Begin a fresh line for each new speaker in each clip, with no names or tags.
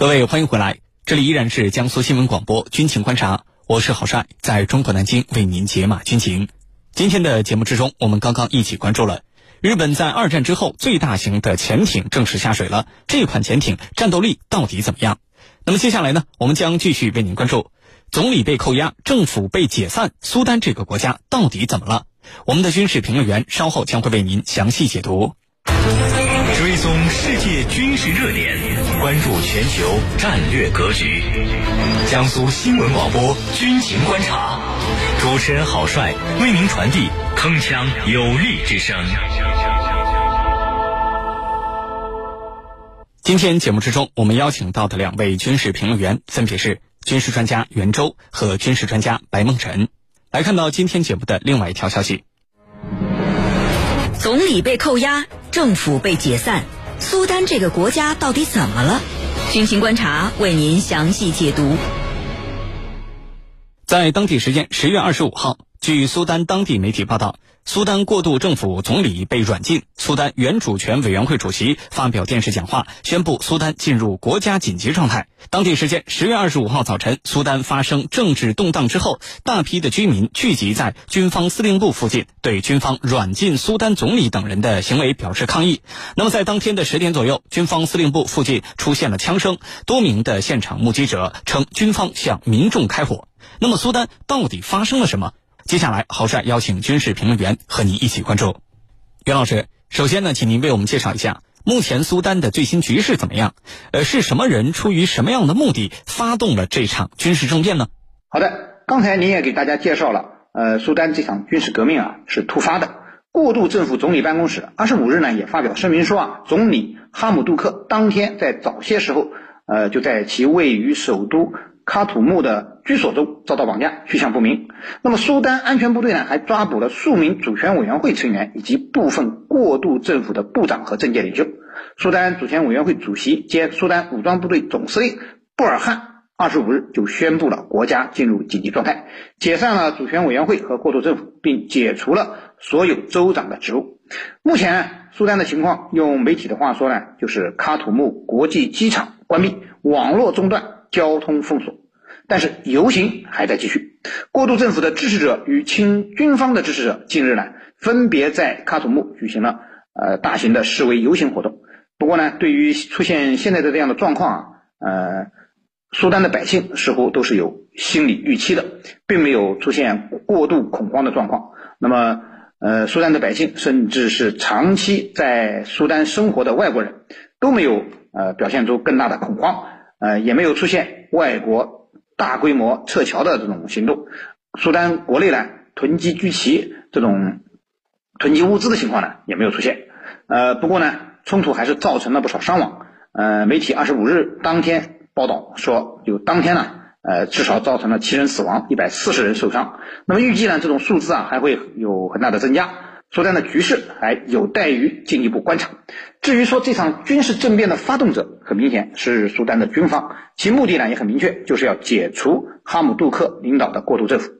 各位欢迎回来，这里依然是江苏新闻广播军情观察，我是郝帅，在中国南京为您解码军情。今天的节目之中，我们刚刚一起关注了日本在二战之后最大型的潜艇正式下水了，这款潜艇战斗力到底怎么样？那么接下来呢，我们将继续为您关注总理被扣押，政府被解散，苏丹这个国家到底怎么了？我们的军事评论员稍后将会为您详细解读。
追踪世界军事热点，关注全球战略格局。江苏新闻广播军情观察，主持人郝帅为您传递铿锵有力之声。
今天节目之中，我们邀请到的两位军事评论员分别是军事专家袁周和军事专家白梦辰。来看到今天节目的另外一条消息：
总理被扣押。政府被解散，苏丹这个国家到底怎么了？军情观察为您详细解读。
在当地时间十月二十五号，据苏丹当地媒体报道。苏丹过渡政府总理被软禁，苏丹原主权委员会主席发表电视讲话，宣布苏丹进入国家紧急状态。当地时间十月二十五号早晨，苏丹发生政治动荡之后，大批的居民聚集在军方司令部附近，对军方软禁苏丹总理等人的行为表示抗议。那么，在当天的十点左右，军方司令部附近出现了枪声，多名的现场目击者称军方向民众开火。那么，苏丹到底发生了什么？接下来，郝帅邀请军事评论员和您一起关注。袁老师，首先呢，请您为我们介绍一下目前苏丹的最新局势怎么样？呃，是什么人出于什么样的目的发动了这场军事政变呢？
好的，刚才您也给大家介绍了，呃，苏丹这场军事革命啊是突发的。过渡政府总理办公室二十五日呢也发表声明说啊，总理哈姆杜克当天在早些时候，呃，就在其位于首都。喀土穆的居所中遭到绑架，去向不明。那么，苏丹安全部队呢，还抓捕了数名主权委员会成员以及部分过渡政府的部长和政界领袖。苏丹主权委员会主席兼苏丹武装部队总司令布尔汉二十五日就宣布了国家进入紧急状态，解散了主权委员会和过渡政府，并解除了所有州长的职务。目前，苏丹的情况用媒体的话说呢，就是喀土穆国际机场关闭，网络中断。交通封锁，但是游行还在继续。过渡政府的支持者与亲军方的支持者近日呢，分别在喀土穆举行了呃大型的示威游行活动。不过呢，对于出现现在的这样的状况啊，呃，苏丹的百姓似乎都是有心理预期的，并没有出现过度恐慌的状况。那么，呃，苏丹的百姓，甚至是长期在苏丹生活的外国人，都没有呃表现出更大的恐慌。呃，也没有出现外国大规模撤侨的这种行动，苏丹国内呢囤积居奇这种囤积物资的情况呢也没有出现。呃，不过呢，冲突还是造成了不少伤亡。呃，媒体二十五日当天报道说，就当天呢，呃，至少造成了七人死亡，一百四十人受伤。那么预计呢，这种数字啊还会有很大的增加。苏丹的局势还有待于进一步观察。至于说这场军事政变的发动者，很明显是苏丹的军方，其目的呢也很明确，就是要解除哈姆杜克领导的过渡政府。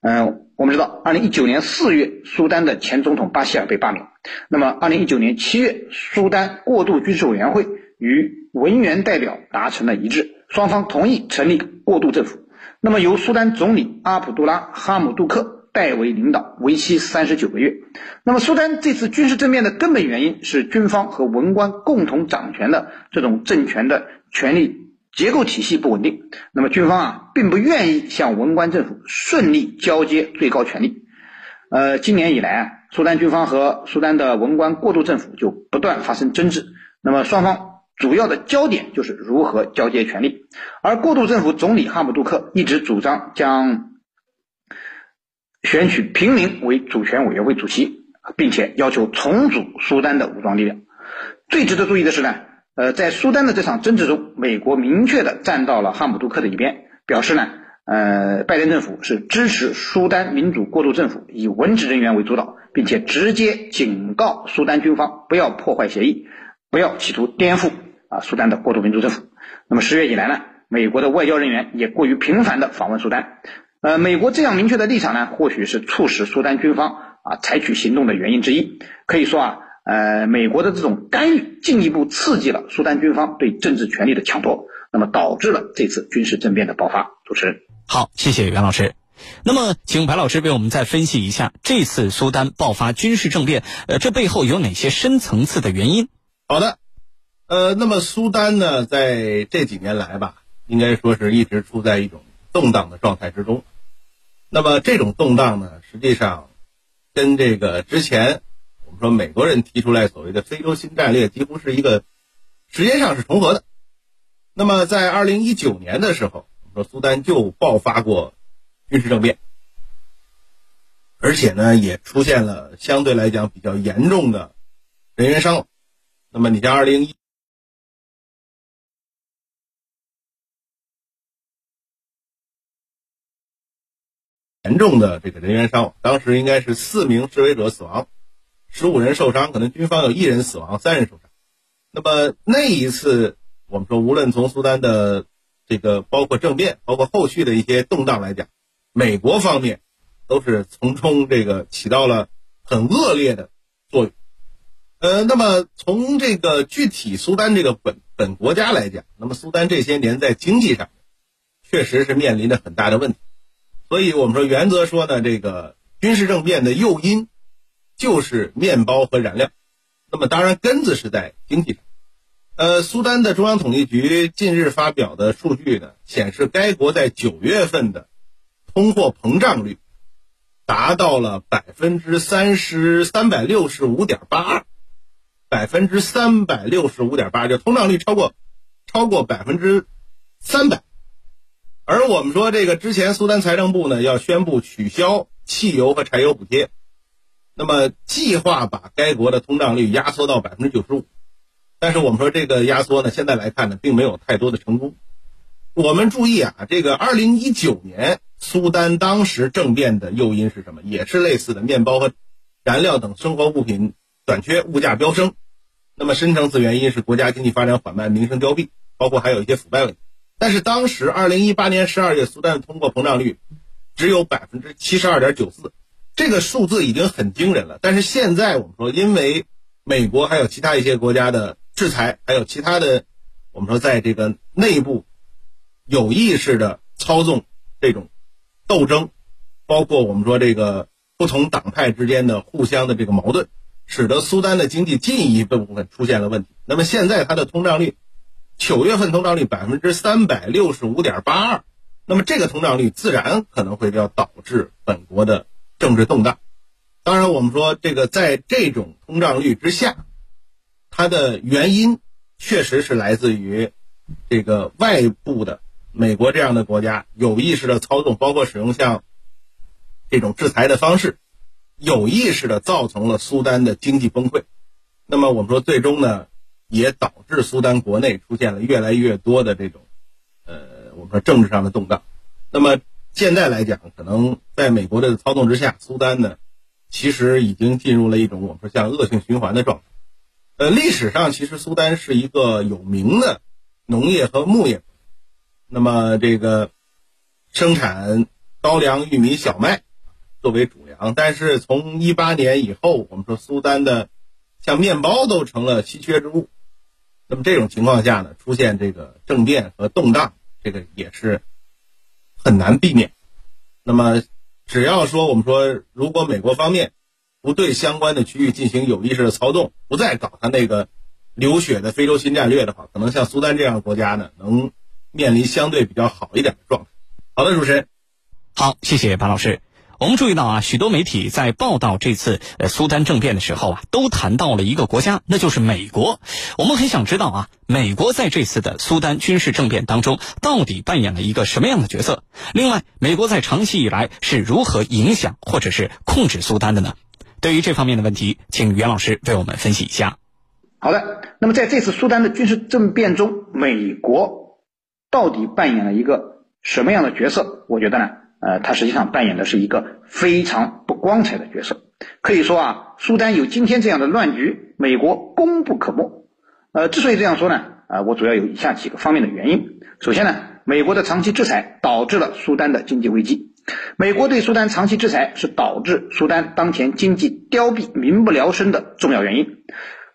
嗯，我们知道，二零一九年四月，苏丹的前总统巴希尔被罢免。那么，二零一九年七月，苏丹过渡军事委员会与文员代表达成了一致，双方同意成立过渡政府。那么，由苏丹总理阿卜杜拉·哈姆杜克。代为领导，为期三十九个月。那么，苏丹这次军事政变的根本原因是军方和文官共同掌权的这种政权的权力结构体系不稳定。那么，军方啊，并不愿意向文官政府顺利交接最高权力。呃，今年以来啊，苏丹军方和苏丹的文官过渡政府就不断发生争执。那么，双方主要的焦点就是如何交接权力。而过渡政府总理哈姆杜克一直主张将。选取平民为主权委员会主席，并且要求重组苏丹的武装力量。最值得注意的是呢，呃，在苏丹的这场争执中，美国明确的站到了汉姆杜克的一边，表示呢，呃，拜登政府是支持苏丹民主过渡政府以文职人员为主导，并且直接警告苏丹军方不要破坏协议，不要企图颠覆啊苏丹的过渡民主政府。那么十月以来呢，美国的外交人员也过于频繁的访问苏丹。呃，美国这样明确的立场呢，或许是促使苏丹军方啊采取行动的原因之一。可以说啊，呃，美国的这种干预进一步刺激了苏丹军方对政治权力的抢夺，那么导致了这次军事政变的爆发。主持人，
好，谢谢袁老师。那么，请白老师为我们再分析一下这次苏丹爆发军事政变，呃，这背后有哪些深层次的原因？
好的，呃，那么苏丹呢，在这几年来吧，应该说是一直处在一种动荡的状态之中。那么这种动荡呢，实际上跟这个之前。我们说美国人提出来所谓的非洲新战略，几乎是一个时间上是重合的。那么在二零一九年的时候，我们说苏丹就爆发过军事政变，而且呢也出现了相对来讲比较严重的人员伤亡。那么你像二零一严重的这个人员伤亡，当时应该是四名示威者死亡。十五人受伤，可能军方有一人死亡，三人受伤。那么那一次，我们说无论从苏丹的这个包括政变，包括后续的一些动荡来讲，美国方面都是从中这个起到了很恶劣的作用。呃，那么从这个具体苏丹这个本本国家来讲，那么苏丹这些年在经济上确实是面临着很大的问题。所以我们说原则说呢，这个军事政变的诱因。就是面包和燃料，那么当然根子是在经济上。呃，苏丹的中央统计局近日发表的数据呢，显示该国在九月份的通货膨胀率达到了百分之三十三百六十五点八二，百分之三百六十五点八，就通胀率超过超过百分之三百。而我们说这个之前苏丹财政部呢要宣布取消汽油和柴油补贴。那么，计划把该国的通胀率压缩到百分之九十五，但是我们说这个压缩呢，现在来看呢，并没有太多的成功。我们注意啊，这个二零一九年苏丹当时政变的诱因是什么？也是类似的，面包和燃料等生活物品短缺，物价飙升。那么深层次原因是国家经济发展缓慢，民生凋敝，包括还有一些腐败问题。但是当时二零一八年十二月，苏丹的通货膨胀率只有百分之七十二点九四。这个数字已经很惊人了，但是现在我们说，因为美国还有其他一些国家的制裁，还有其他的，我们说在这个内部有意识的操纵这种斗争，包括我们说这个不同党派之间的互相的这个矛盾，使得苏丹的经济进一步部分出现了问题。那么现在它的通胀率，九月份通胀率百分之三百六十五点八二，那么这个通胀率自然可能会要导致本国的。政治动荡，当然，我们说这个在这种通胀率之下，它的原因确实是来自于这个外部的美国这样的国家有意识的操纵，包括使用像这种制裁的方式，有意识的造成了苏丹的经济崩溃。那么我们说，最终呢，也导致苏丹国内出现了越来越多的这种呃，我们说政治上的动荡。那么。现在来讲，可能在美国的操纵之下，苏丹呢，其实已经进入了一种我们说像恶性循环的状态。呃，历史上其实苏丹是一个有名的农业和牧业，那么这个生产高粱、玉米、小麦作为主粮。但是从一八年以后，我们说苏丹的像面包都成了稀缺之物。那么这种情况下呢，出现这个政变和动荡，这个也是。很难避免。那么，只要说我们说，如果美国方面不对相关的区域进行有意识的操纵，不再搞他那个流血的非洲新战略的话，可能像苏丹这样的国家呢，能面临相对比较好一点的状态。好的，主持人，
好，谢谢白老师。我们注意到啊，许多媒体在报道这次呃苏丹政变的时候啊，都谈到了一个国家，那就是美国。我们很想知道啊，美国在这次的苏丹军事政变当中到底扮演了一个什么样的角色？另外，美国在长期以来是如何影响或者是控制苏丹的呢？对于这方面的问题，请袁老师为我们分析一下。
好的，那么在这次苏丹的军事政变中，美国到底扮演了一个什么样的角色？我觉得呢？呃，他实际上扮演的是一个非常不光彩的角色。可以说啊，苏丹有今天这样的乱局，美国功不可没。呃，之所以这样说呢，啊，我主要有以下几个方面的原因。首先呢，美国的长期制裁导致了苏丹的经济危机。美国对苏丹长期制裁是导致苏丹当前经济凋敝、民不聊生的重要原因。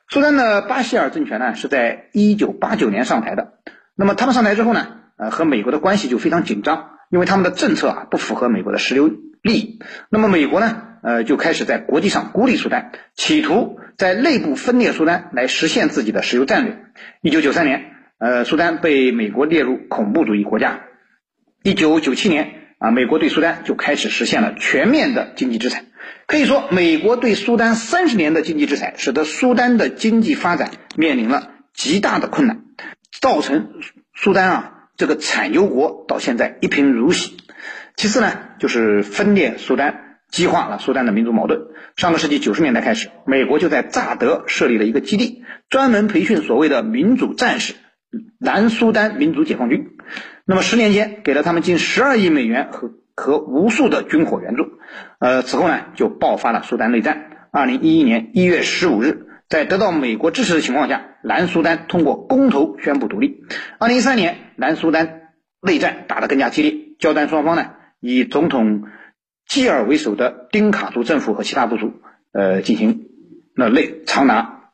苏丹的巴希尔政权呢是在一九八九年上台的，那么他们上台之后呢，呃，和美国的关系就非常紧张，因为他们的政策啊不符合美国的石油利益。那么美国呢，呃，就开始在国际上孤立苏丹，企图在内部分裂苏丹来实现自己的石油战略。一九九三年，呃，苏丹被美国列入恐怖主义国家。一九九七年。啊，美国对苏丹就开始实现了全面的经济制裁。可以说，美国对苏丹三十年的经济制裁，使得苏丹的经济发展面临了极大的困难，造成苏丹啊这个产油国到现在一贫如洗。其次呢，就是分裂苏丹，激化了苏丹的民族矛盾。上个世纪九十年代开始，美国就在乍得设立了一个基地，专门培训所谓的民主战士——南苏丹民族解放军。那么十年间给了他们近十二亿美元和和无数的军火援助，呃，此后呢就爆发了苏丹内战。二零一一年一月十五日，在得到美国支持的情况下，南苏丹通过公投宣布独立。二零一三年，南苏丹内战打得更加激烈，交战双方呢以总统基尔为首的丁卡族政府和其他部族，呃，进行了内长达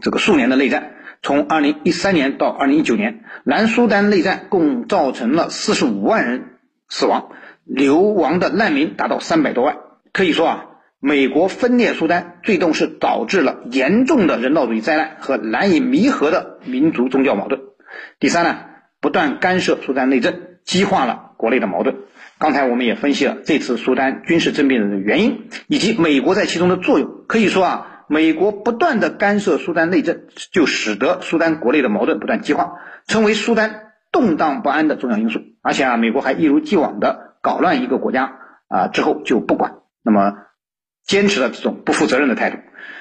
这个数年的内战。从二零一三年到二零一九年，南苏丹内战共造成了四十五万人死亡，流亡的难民达到三百多万。可以说啊，美国分裂苏丹，最终是导致了严重的人道主义灾难和难以弥合的民族宗教矛盾。第三呢，不断干涉苏丹内政，激化了国内的矛盾。刚才我们也分析了这次苏丹军事政变的原因，以及美国在其中的作用。可以说啊。美国不断的干涉苏丹内政，就使得苏丹国内的矛盾不断激化，成为苏丹动荡不安的重要因素。而且啊，美国还一如既往的搞乱一个国家啊，之后就不管，那么坚持了这种不负责任的态度。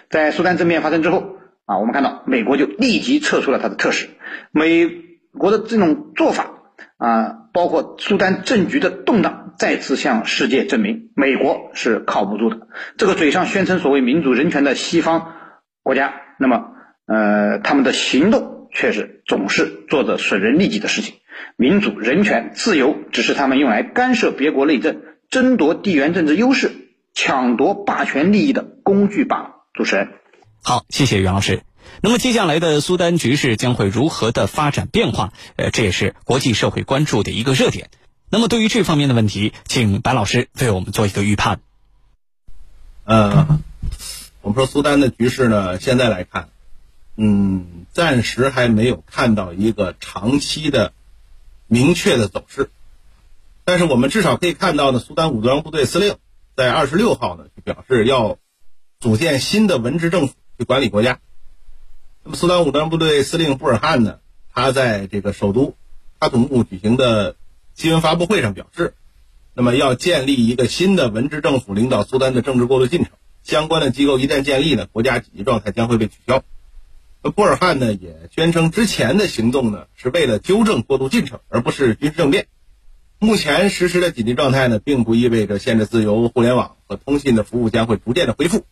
在苏丹政变发生之后啊，我们看到美国就立即撤出了他的特使。美国的这种做法啊，包括苏丹政局的动荡。再次向世界证明，美国是靠不住的。这个嘴上宣称所谓民主人权的西方国家，那么，呃，他们的行动却是总是做着损人利己的事情。民主、人权、自由，只是他们用来干涉别国内政、争夺地缘政治优势、抢夺霸权利益的工具罢了。主持人，
好，谢谢袁老师。那么接下来的苏丹局势将会如何的发展变化？呃，这也是国际社会关注的一个热点。那么，对于这方面的问题，请白老师为我们做一个预判。
呃，我们说苏丹的局势呢，现在来看，嗯，暂时还没有看到一个长期的明确的走势。但是我们至少可以看到呢，苏丹武装部队司令在二十六号呢就表示要组建新的文职政府去管理国家。那么，苏丹武装部队司令布尔汉呢，他在这个首都喀土穆举行的。新闻发布会上表示，那么要建立一个新的文职政府领导苏丹的政治过渡进程。相关的机构一旦建立呢，国家紧急状态将会被取消。那布尔汉呢也宣称，之前的行动呢是为了纠正过渡进程，而不是军事政变。目前实施的紧急状态呢，并不意味着限制自由、互联网和通信的服务将会逐渐的恢复。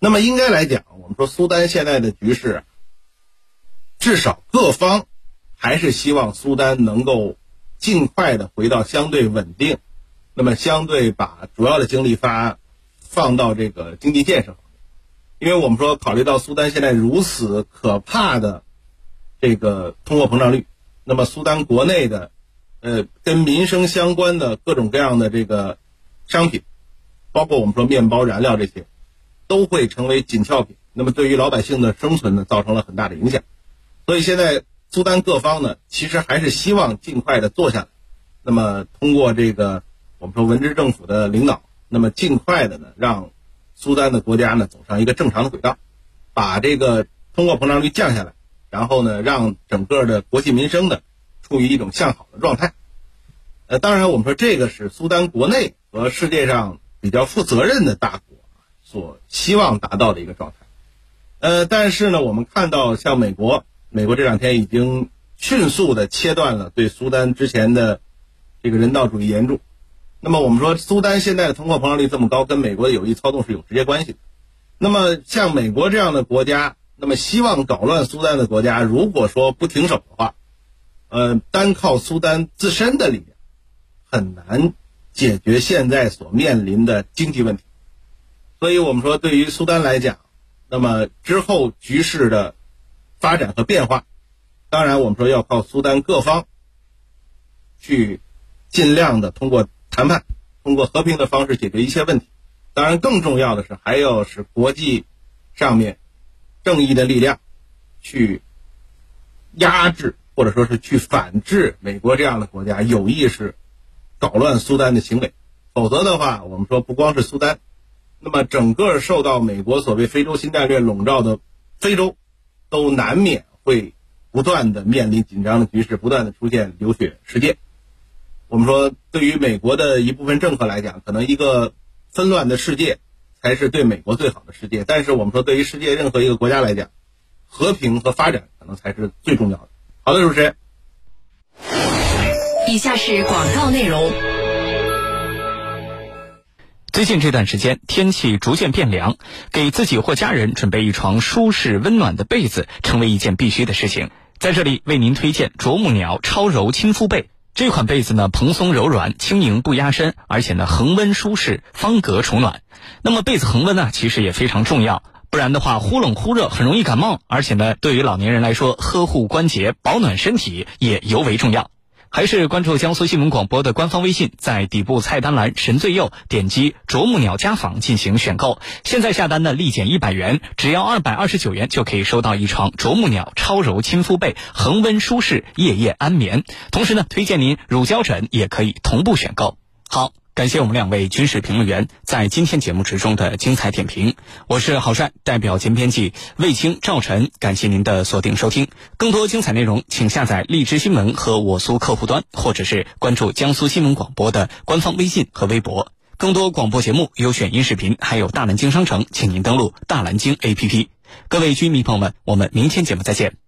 那么应该来讲，我们说苏丹现在的局势，至少各方。还是希望苏丹能够尽快的回到相对稳定，那么相对把主要的精力发放到这个经济建设方面，因为我们说考虑到苏丹现在如此可怕的这个通货膨胀率，那么苏丹国内的呃跟民生相关的各种各样的这个商品，包括我们说面包、燃料这些，都会成为紧俏品，那么对于老百姓的生存呢，造成了很大的影响，所以现在。苏丹各方呢，其实还是希望尽快的坐下来，那么通过这个我们说文职政府的领导，那么尽快的呢，让苏丹的国家呢走上一个正常的轨道，把这个通货膨胀率降下来，然后呢，让整个的国计民生呢处于一种向好的状态。呃，当然我们说这个是苏丹国内和世界上比较负责任的大国所希望达到的一个状态。呃，但是呢，我们看到像美国。美国这两天已经迅速的切断了对苏丹之前的这个人道主义援助。那么我们说，苏丹现在的通货膨胀率这么高，跟美国的有意操纵是有直接关系的。那么像美国这样的国家，那么希望搞乱苏丹的国家，如果说不停手的话，呃，单靠苏丹自身的力量，很难解决现在所面临的经济问题。所以我们说，对于苏丹来讲，那么之后局势的发展和变化，当然我们说要靠苏丹各方去尽量的通过谈判，通过和平的方式解决一切问题。当然，更重要的是还要使国际上面正义的力量去压制，或者说是去反制美国这样的国家有意识搞乱苏丹的行为。否则的话，我们说不光是苏丹。那么，整个受到美国所谓“非洲新战略”笼罩的非洲，都难免会不断的面临紧张的局势，不断的出现流血事件。我们说，对于美国的一部分政客来讲，可能一个纷乱的世界才是对美国最好的世界。但是，我们说，对于世界任何一个国家来讲，和平和发展可能才是最重要的。好的，主持人。
以下是广告内容。
最近这段时间天气逐渐变凉，给自己或家人准备一床舒适温暖的被子，成为一件必须的事情。在这里为您推荐啄木鸟超柔亲肤被。这款被子呢，蓬松柔软，轻盈不压身，而且呢恒温舒适，方格储暖。那么被子恒温呢，其实也非常重要，不然的话忽冷忽热，很容易感冒。而且呢，对于老年人来说，呵护关节、保暖身体也尤为重要。还是关注江苏新闻广播的官方微信，在底部菜单栏“神最右”点击“啄木鸟家纺”进行选购。现在下单呢，立减一百元，只要二百二十九元就可以收到一床啄木鸟超柔亲肤被，恒温舒适，夜夜安眠。同时呢，推荐您乳胶枕也可以同步选购。好。感谢我们两位军事评论员在今天节目之中的精彩点评。我是郝帅，代表兼编辑魏青、赵晨，感谢您的锁定收听。更多精彩内容，请下载荔枝新闻和我苏客户端，或者是关注江苏新闻广播的官方微信和微博。更多广播节目、优选音视频，还有大南京商城，请您登录大南京 APP。各位军迷朋友们，我们明天节目再见。